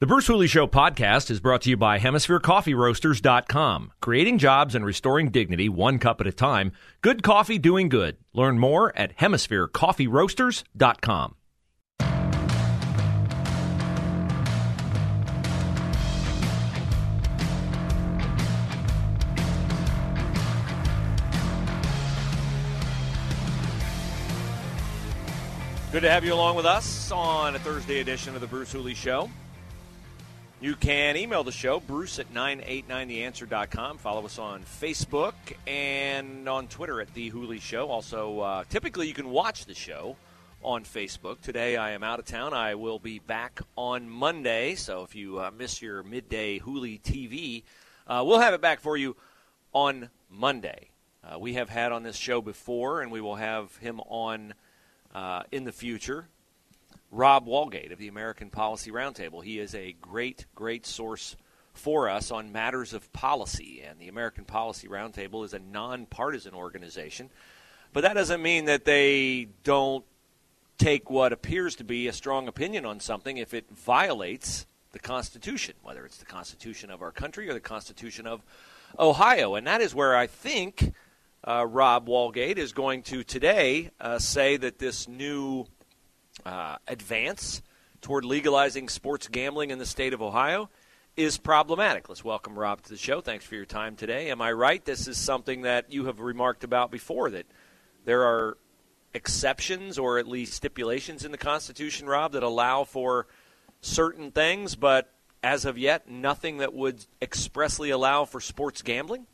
The Bruce Hooley Show podcast is brought to you by HemisphereCoffeeRoasters.com. Creating jobs and restoring dignity one cup at a time. Good coffee doing good. Learn more at HemisphereCoffeeRoasters.com. Good to have you along with us on a Thursday edition of the Bruce Hooley Show. You can email the show, bruce at 989theanswer.com. Follow us on Facebook and on Twitter at The Hooley Show. Also, uh, typically you can watch the show on Facebook. Today I am out of town. I will be back on Monday. So if you uh, miss your midday Hooley TV, uh, we'll have it back for you on Monday. Uh, we have had on this show before, and we will have him on uh, in the future. Rob Walgate of the American Policy Roundtable. He is a great, great source for us on matters of policy, and the American Policy Roundtable is a nonpartisan organization. But that doesn't mean that they don't take what appears to be a strong opinion on something if it violates the Constitution, whether it's the Constitution of our country or the Constitution of Ohio. And that is where I think uh, Rob Walgate is going to today uh, say that this new uh, advance toward legalizing sports gambling in the state of Ohio is problematic. Let's welcome Rob to the show. Thanks for your time today. Am I right? This is something that you have remarked about before that there are exceptions or at least stipulations in the Constitution, Rob, that allow for certain things, but as of yet, nothing that would expressly allow for sports gambling?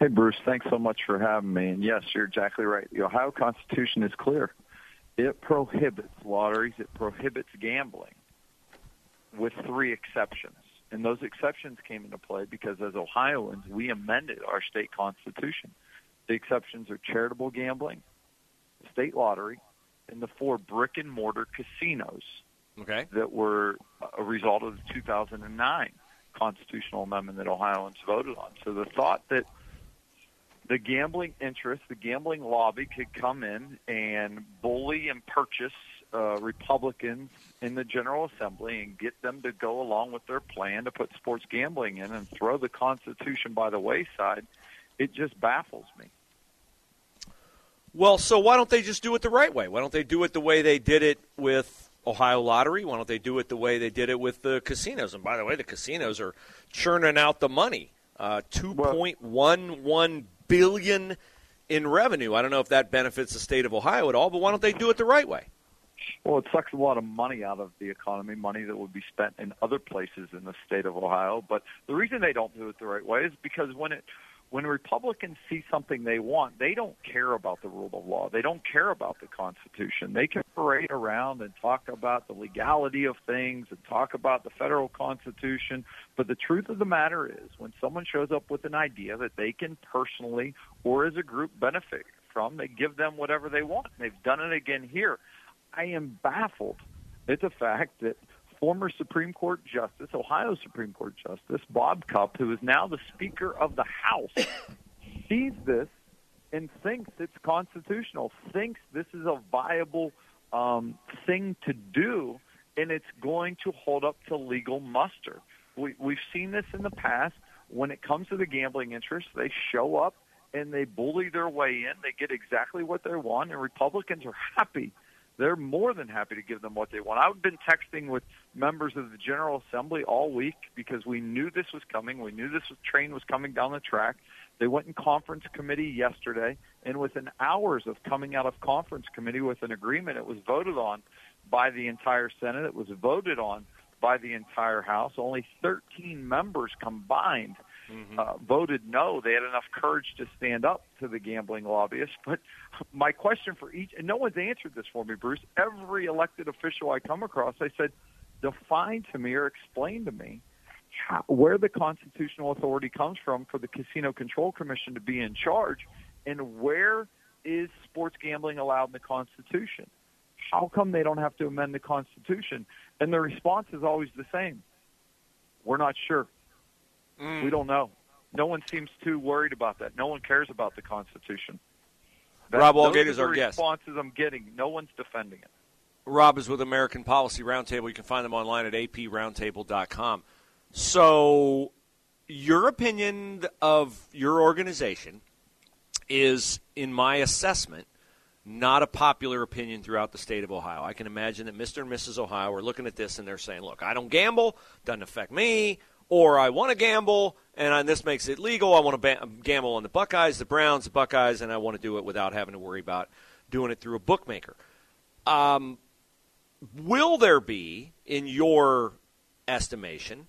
Hey, Bruce, thanks so much for having me. And yes, you're exactly right. The Ohio Constitution is clear. It prohibits lotteries, it prohibits gambling with three exceptions. And those exceptions came into play because as Ohioans, we amended our state constitution. The exceptions are charitable gambling, state lottery, and the four brick and mortar casinos okay. that were a result of the 2009 constitutional amendment that Ohioans voted on. So the thought that the gambling interest, the gambling lobby could come in and bully and purchase uh, Republicans in the General Assembly and get them to go along with their plan to put sports gambling in and throw the Constitution by the wayside, it just baffles me. Well, so why don't they just do it the right way? Why don't they do it the way they did it with Ohio Lottery? Why don't they do it the way they did it with the casinos? And by the way, the casinos are churning out the money. Uh, two point one one billion in revenue. I don't know if that benefits the state of Ohio at all, but why don't they do it the right way? Well, it sucks a lot of money out of the economy, money that would be spent in other places in the state of Ohio. But the reason they don't do it the right way is because when it when Republicans see something they want, they don't care about the rule of law. They don't care about the Constitution. They can parade around and talk about the legality of things and talk about the federal Constitution. But the truth of the matter is, when someone shows up with an idea that they can personally or as a group benefit from, they give them whatever they want. They've done it again here. I am baffled at the fact that former Supreme Court Justice, Ohio Supreme Court Justice Bob Cupp, who is now the Speaker of the House, sees this and thinks it's constitutional, thinks this is a viable um, thing to do, and it's going to hold up to legal muster. We, we've seen this in the past. When it comes to the gambling interest, they show up and they bully their way in. They get exactly what they want, and Republicans are happy they're more than happy to give them what they want. I've been texting with members of the General Assembly all week because we knew this was coming. We knew this train was coming down the track. They went in conference committee yesterday, and within hours of coming out of conference committee with an agreement, it was voted on by the entire Senate. It was voted on by the entire House. Only 13 members combined mm-hmm. uh, voted no. They had enough courage to stand up to the gambling lobbyists. But my question for each, and no one's answered this for me, Bruce. Every elected official I come across, I said, define to me or explain to me how, where the constitutional authority comes from for the Casino Control Commission to be in charge, and where is sports gambling allowed in the Constitution? How come they don't have to amend the Constitution? And the response is always the same. We're not sure. Mm. We don't know. No one seems too worried about that. No one cares about the Constitution. That, Rob Walgate is our guest. Responses I'm getting. No one's defending it. Rob is with American Policy Roundtable. You can find them online at aproundtable.com. So, your opinion of your organization is, in my assessment, not a popular opinion throughout the state of Ohio. I can imagine that Mr. and Mrs. Ohio are looking at this and they're saying, look, I don't gamble, doesn't affect me, or I want to gamble, and this makes it legal. I want to ba- gamble on the Buckeyes, the Browns, the Buckeyes, and I want to do it without having to worry about doing it through a bookmaker. Um, will there be, in your estimation,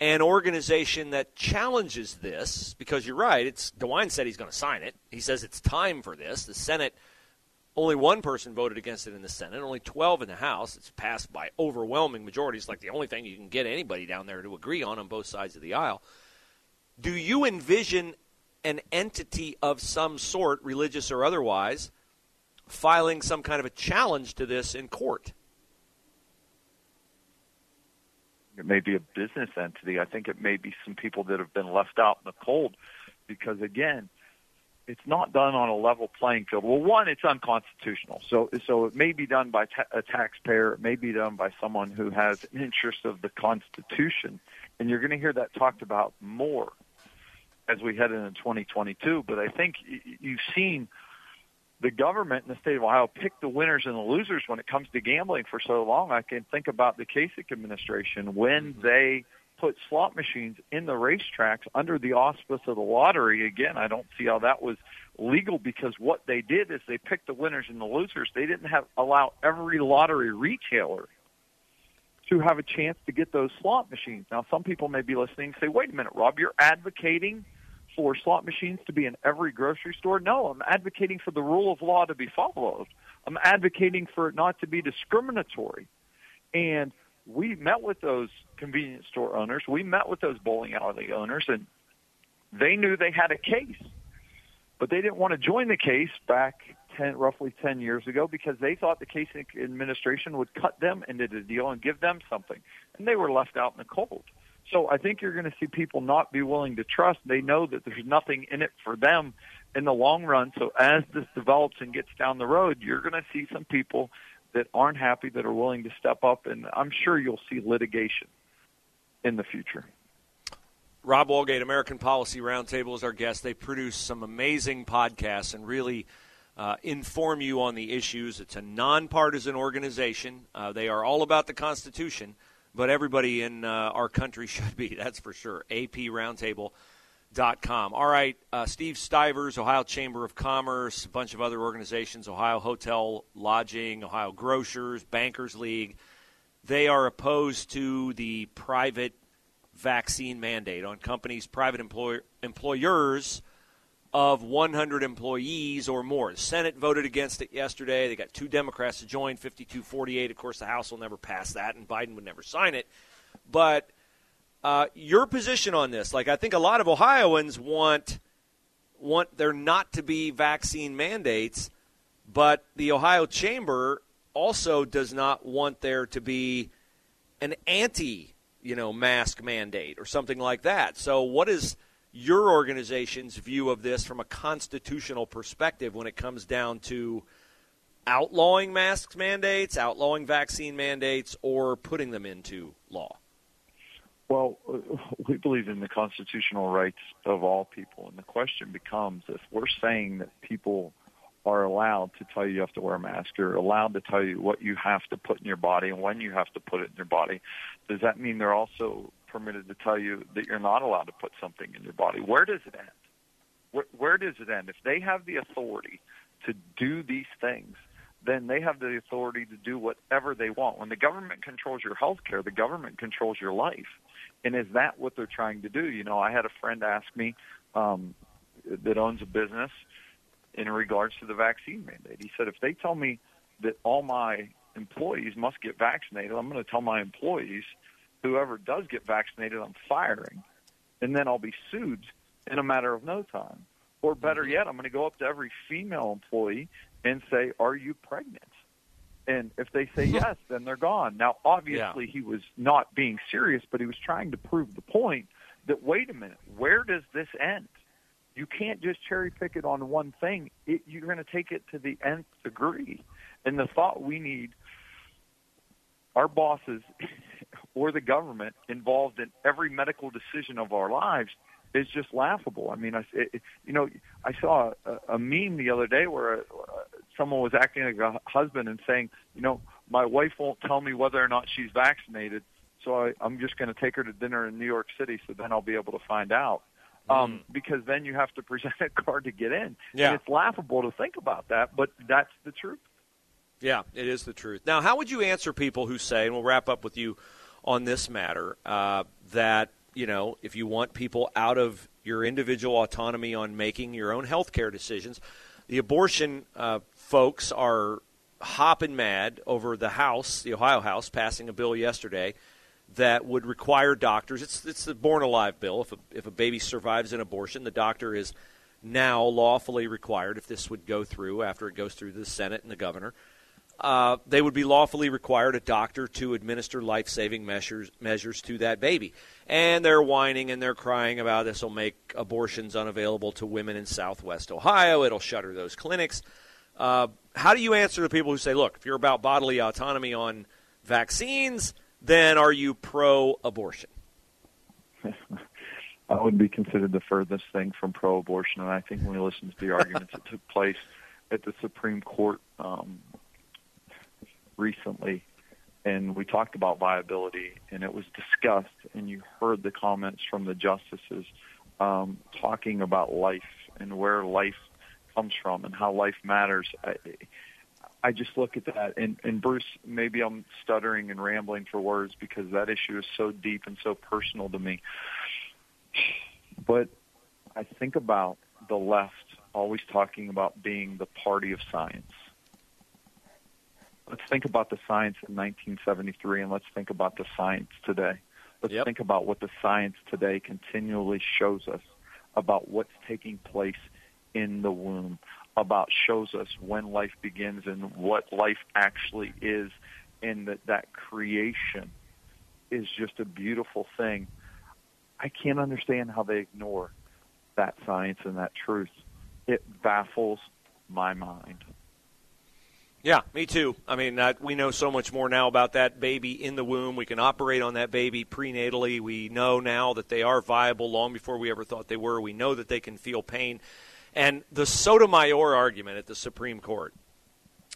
an organization that challenges this? Because you're right, it's DeWine said he's going to sign it. He says it's time for this. The Senate – only one person voted against it in the Senate, only 12 in the House. It's passed by overwhelming majorities, like the only thing you can get anybody down there to agree on on both sides of the aisle. Do you envision an entity of some sort, religious or otherwise, filing some kind of a challenge to this in court? It may be a business entity. I think it may be some people that have been left out in the cold because, again, it's not done on a level playing field. Well, one, it's unconstitutional. So, so it may be done by ta- a taxpayer. It may be done by someone who has an interest of the Constitution, and you're going to hear that talked about more as we head into 2022. But I think you've seen the government in the state of Ohio pick the winners and the losers when it comes to gambling for so long. I can think about the Kasich administration when mm-hmm. they put slot machines in the racetracks under the auspice of the lottery. Again, I don't see how that was legal because what they did is they picked the winners and the losers. They didn't have allow every lottery retailer to have a chance to get those slot machines. Now, some people may be listening and say, "Wait a minute, Rob, you're advocating for slot machines to be in every grocery store?" No, I'm advocating for the rule of law to be followed. I'm advocating for it not to be discriminatory. And we met with those convenience store owners. We met with those bowling alley owners, and they knew they had a case, but they didn't want to join the Kasich back 10, roughly 10 years ago because they thought the case administration would cut them into the deal and give them something, and they were left out in the cold. So I think you're going to see people not be willing to trust. They know that there's nothing in it for them in the long run. So as this develops and gets down the road, you're going to see some people that aren't happy that are willing to step up, and I'm sure you'll see litigation in the future. Rob Walgate, American Policy Roundtable, is our guest. They produce some amazing podcasts and really uh, inform you on the issues. It's a nonpartisan organization. Uh, they are all about the Constitution, but everybody in uh, our country should be, that's for sure. AP Roundtable Com. All right, uh, Steve Stivers, Ohio Chamber of Commerce, a bunch of other organizations, Ohio Hotel Lodging, Ohio Grocers, Bankers League. They are opposed to the private vaccine mandate on companies, private employer, employers of 100 employees or more. The Senate voted against it yesterday. They got two Democrats to join, 52 48. Of course, the House will never pass that, and Biden would never sign it. But uh, your position on this? Like, I think a lot of Ohioans want want there not to be vaccine mandates, but the Ohio Chamber also does not want there to be an anti, you know, mask mandate or something like that. So, what is your organization's view of this from a constitutional perspective when it comes down to outlawing mask mandates, outlawing vaccine mandates, or putting them into law? Well, we believe in the constitutional rights of all people, and the question becomes if we're saying that people are allowed to tell you you have to wear a mask or allowed to tell you what you have to put in your body and when you have to put it in your body, does that mean they're also permitted to tell you that you're not allowed to put something in your body? Where does it end? Where, where does it end? If they have the authority to do these things, then they have the authority to do whatever they want. When the government controls your health care, the government controls your life. And is that what they're trying to do? You know, I had a friend ask me um, that owns a business in regards to the vaccine mandate. He said, if they tell me that all my employees must get vaccinated. I'm going to tell my employees, whoever does get vaccinated, I'm firing, and then I'll be sued in a matter of no time. Or better Mm-hmm. yet, I'm going to go up to every female employee and say, "Are you pregnant?" And if they say yes, then they're gone. Now, obviously, he was not being serious, but he was trying to prove the point that wait a minute, where does this end? You can't just cherry pick it on one thing. It, you're going to take it to the nth degree. And the thought we need our bosses or the government involved in every medical decision of our lives is just laughable. I mean, I, it, you know, I saw a, a meme the other day where uh someone was acting like a husband and saying, you know, my wife won't tell me whether or not she's vaccinated, so I, I'm just going to take her to dinner in New York City, so then I'll be able to find out. Um, because then you have to present a card to get in. Yeah. And it's laughable to think about that, but that's the truth. Yeah, it is the truth. Now, how would you answer people who say, and we'll wrap up with you on this matter, uh, that, you know, if you want people out of your individual autonomy on making your own health care decisions, the abortion uh, folks are hopping mad over the House, the Ohio House, passing a bill yesterday that would require doctors. It's it's the born alive bill. If a, if a baby survives an abortion, the doctor is now lawfully required. If this would go through after it goes through the Senate and the governor, uh, they would be lawfully required a doctor to administer life saving measures measures to that baby. And they're whining and they're crying about this will make abortions unavailable to women in Southwest Ohio. It'll shutter those clinics. Uh, how do you answer the people who say, look, if you're about bodily autonomy on vaccines, then are you pro abortion? I would be considered the furthest thing from pro-abortion, and I think when we listen to the arguments that took place at the Supreme Court um, recently, and we talked about viability, and it was discussed, and you heard the comments from the justices um, talking about life and where life comes from and how life matters. I, I just look at that, and, and Bruce, maybe I'm stuttering and rambling for words because that issue is so deep and so personal to me. But I think about the left always talking about being the party of science. Let's think about the science in 1973 and let's think about the science today. Let's Yep. think about what the science today continually shows us about what's taking place in the womb, about shows us when life begins and what life actually is, and that that creation is just a beautiful thing. I can't understand how they ignore that science and that truth. It baffles my mind. Yeah, me too. I mean, that, we know so much more now about that baby in the womb. We can operate on that baby prenatally. We know now that they are viable long before we ever thought they were. We know that they can feel pain. And the Sotomayor argument at the Supreme Court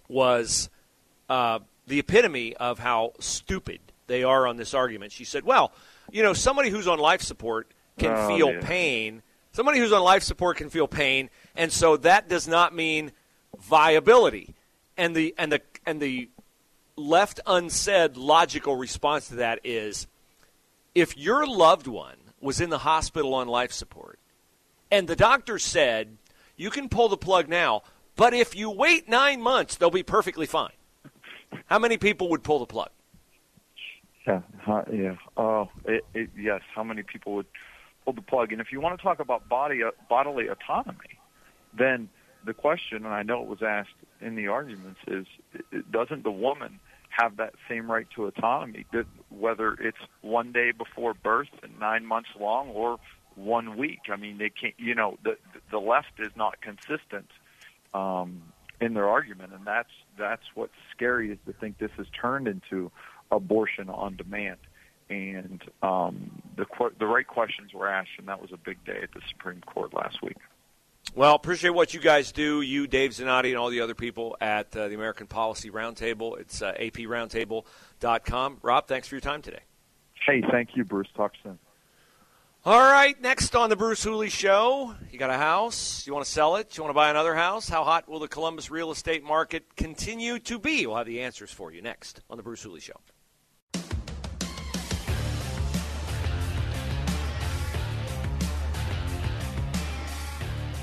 was uh, the epitome of how stupid they are on this argument. She said, well, you know, somebody who's on life support can Oh, feel pain. Somebody who's on life support can feel pain, and so that does not mean viability. And the and the and the left unsaid logical response to that is if your loved one was in the hospital on life support and the doctor said you can pull the plug now, but if you wait 9 months they'll be perfectly fine. How many people would pull the plug? Yeah, huh, yeah. Oh, it, it, yes. How many people would pull the plug? And if you want to talk about body uh, bodily autonomy, then the question, and I know it was asked in the arguments, is doesn't the woman have that same right to autonomy, whether it's one day before birth and nine months long, or one week? I mean, they can't. You know, the the left is not consistent um, in their argument, and that's that's what's scary is to think this has turned into abortion on demand. And um, the the right questions were asked, and that was a big day at the Supreme Court last week. Well, appreciate what you guys do, you, Dave Zanotti, and all the other people at uh, the American Policy Roundtable. It's uh, aproundtable.com. Rob, thanks for your time today. Hey, thank you, Bruce. Talk soon. All right, next on the Bruce Hooley Show, you got a house, you want to sell it, you want to buy another house? How hot will the Columbus real estate market continue to be? We'll have the answers for you next on the Bruce Hooley Show.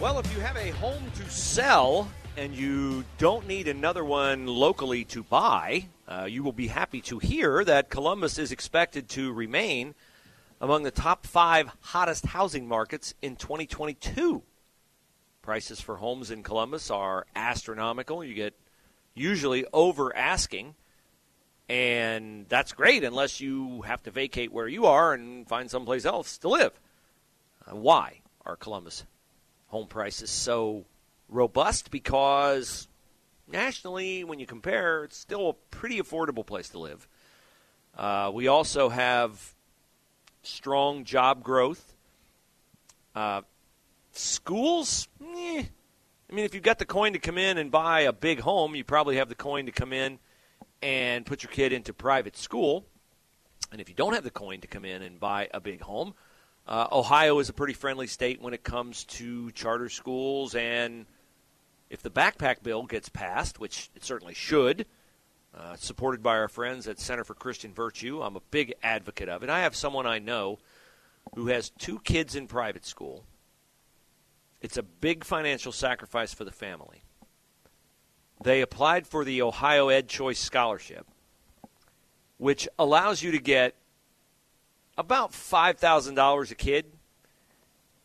Well, if you have a home to sell and you don't need another one locally to buy, Uh, you will be happy to hear that Columbus is expected to remain among the top five hottest housing markets in 2022. Prices for homes in Columbus are astronomical. You get usually over asking, and that's great unless you have to vacate where you are and find someplace else to live. Uh, why are Columbus home prices so robust? Because nationally, when you compare, it's still a pretty affordable place to live. Uh, we also have strong job growth. Uh, schools, eh. I mean, if you've got the coin to come in and buy a big home, you probably have the coin to come in and put your kid into private school. And if you don't have the coin to come in and buy a big home, uh, Ohio is a pretty friendly state when it comes to charter schools. And if the backpack bill gets passed, which it certainly should, uh, supported by our friends at Center for Christian Virtue, I'm a big advocate of it. I have someone I know who has two kids in private school. It's a big financial sacrifice for the family. They applied for the Ohio Ed Choice Scholarship, which allows you to get about $5,000 a kid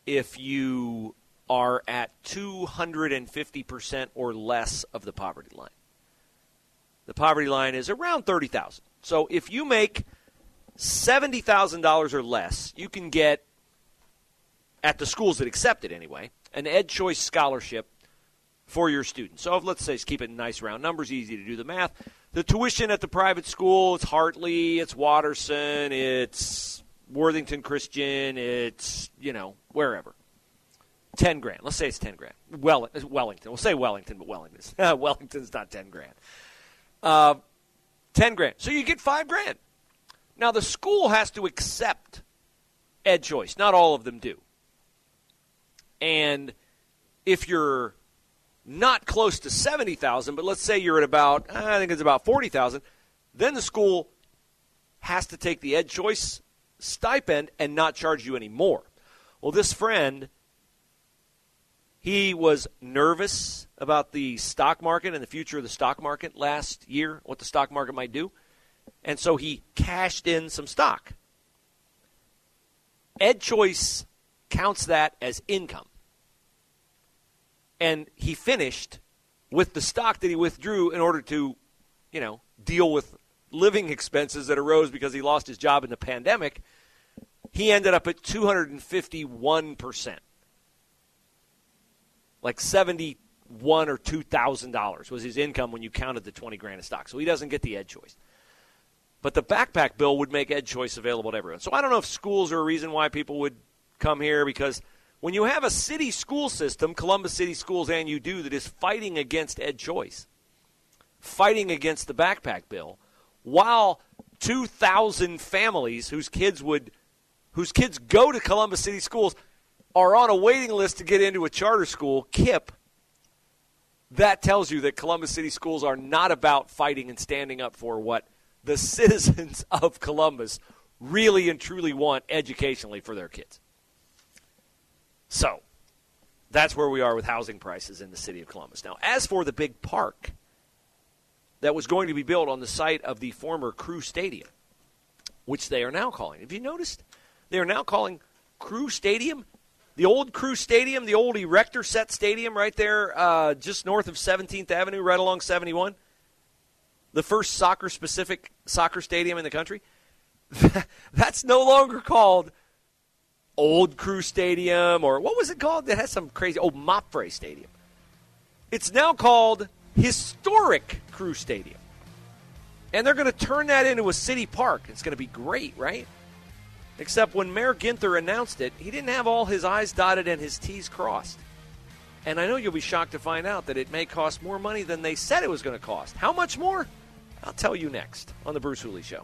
if you are at 250% or less of the poverty line. The poverty line is around 30,000. So if you make $70,000 or less, you can get at the schools that accept it anyway, an Ed Choice scholarship for your students. So let's say keep it nice round numbers, easy to do the math. The tuition at the private school, it's Hartley, it's Watterson, it's Worthington Christian, it's, you know, wherever. 10 grand. Let's say it's 10 grand. Well, Wellington. We'll say Wellington, but Wellington's, Wellington's not 10 grand. Uh, 10 grand. So you get 5 grand. Now, the school has to accept Ed Choice. Not all of them do. And if you're not close to 70,000, but let's say you're at about, I think it's about 40,000, then the school has to take the Ed Choice stipend and not charge you any more. Well, this friend, he was nervous about the stock market and the future of the stock market last year, what the stock market might do. And so he cashed in some stock. Ed Choice counts that as income. And he finished with the stock that he withdrew in order to, you know, deal with living expenses that arose because he lost his job in the pandemic. He ended up at 251%. Like 71 or $2,000 was his income when you counted the 20 grand of stock. So he doesn't get the Ed choice. But the backpack bill would make Ed choice available to everyone. So I don't know if schools are a reason why people would come here because when you have a city school system, Columbus City Schools and you do, that is fighting against Ed choice, fighting against the backpack bill, while 2,000 families whose kids would whose kids go to Columbus City Schools are on a waiting list to get into a charter school, KIPP, that tells you that Columbus City Schools are not about fighting and standing up for what the citizens of Columbus really and truly want educationally for their kids. So, that's where we are with housing prices in the city of Columbus. Now, as for the big park that was going to be built on the site of the former Crew Stadium, which they are now calling, have you noticed? They are now calling Crew Stadium the old Crew Stadium, the old Erector Set Stadium right there uh, just north of 17th Avenue, right along 71. The first soccer specific soccer stadium in the country. That's no longer called Old Crew Stadium or what was it called? That has some crazy old MAPFRE Stadium. It's now called Historic Crew Stadium. And they're going to turn that into a city park. It's going to be great, right? Except when Mayor Ginther announced it, he didn't have all his I's dotted and his T's crossed. And I know you'll be shocked to find out that it may cost more money than they said it was going to cost. How much more? I'll tell you next on The Bruce Hooley Show.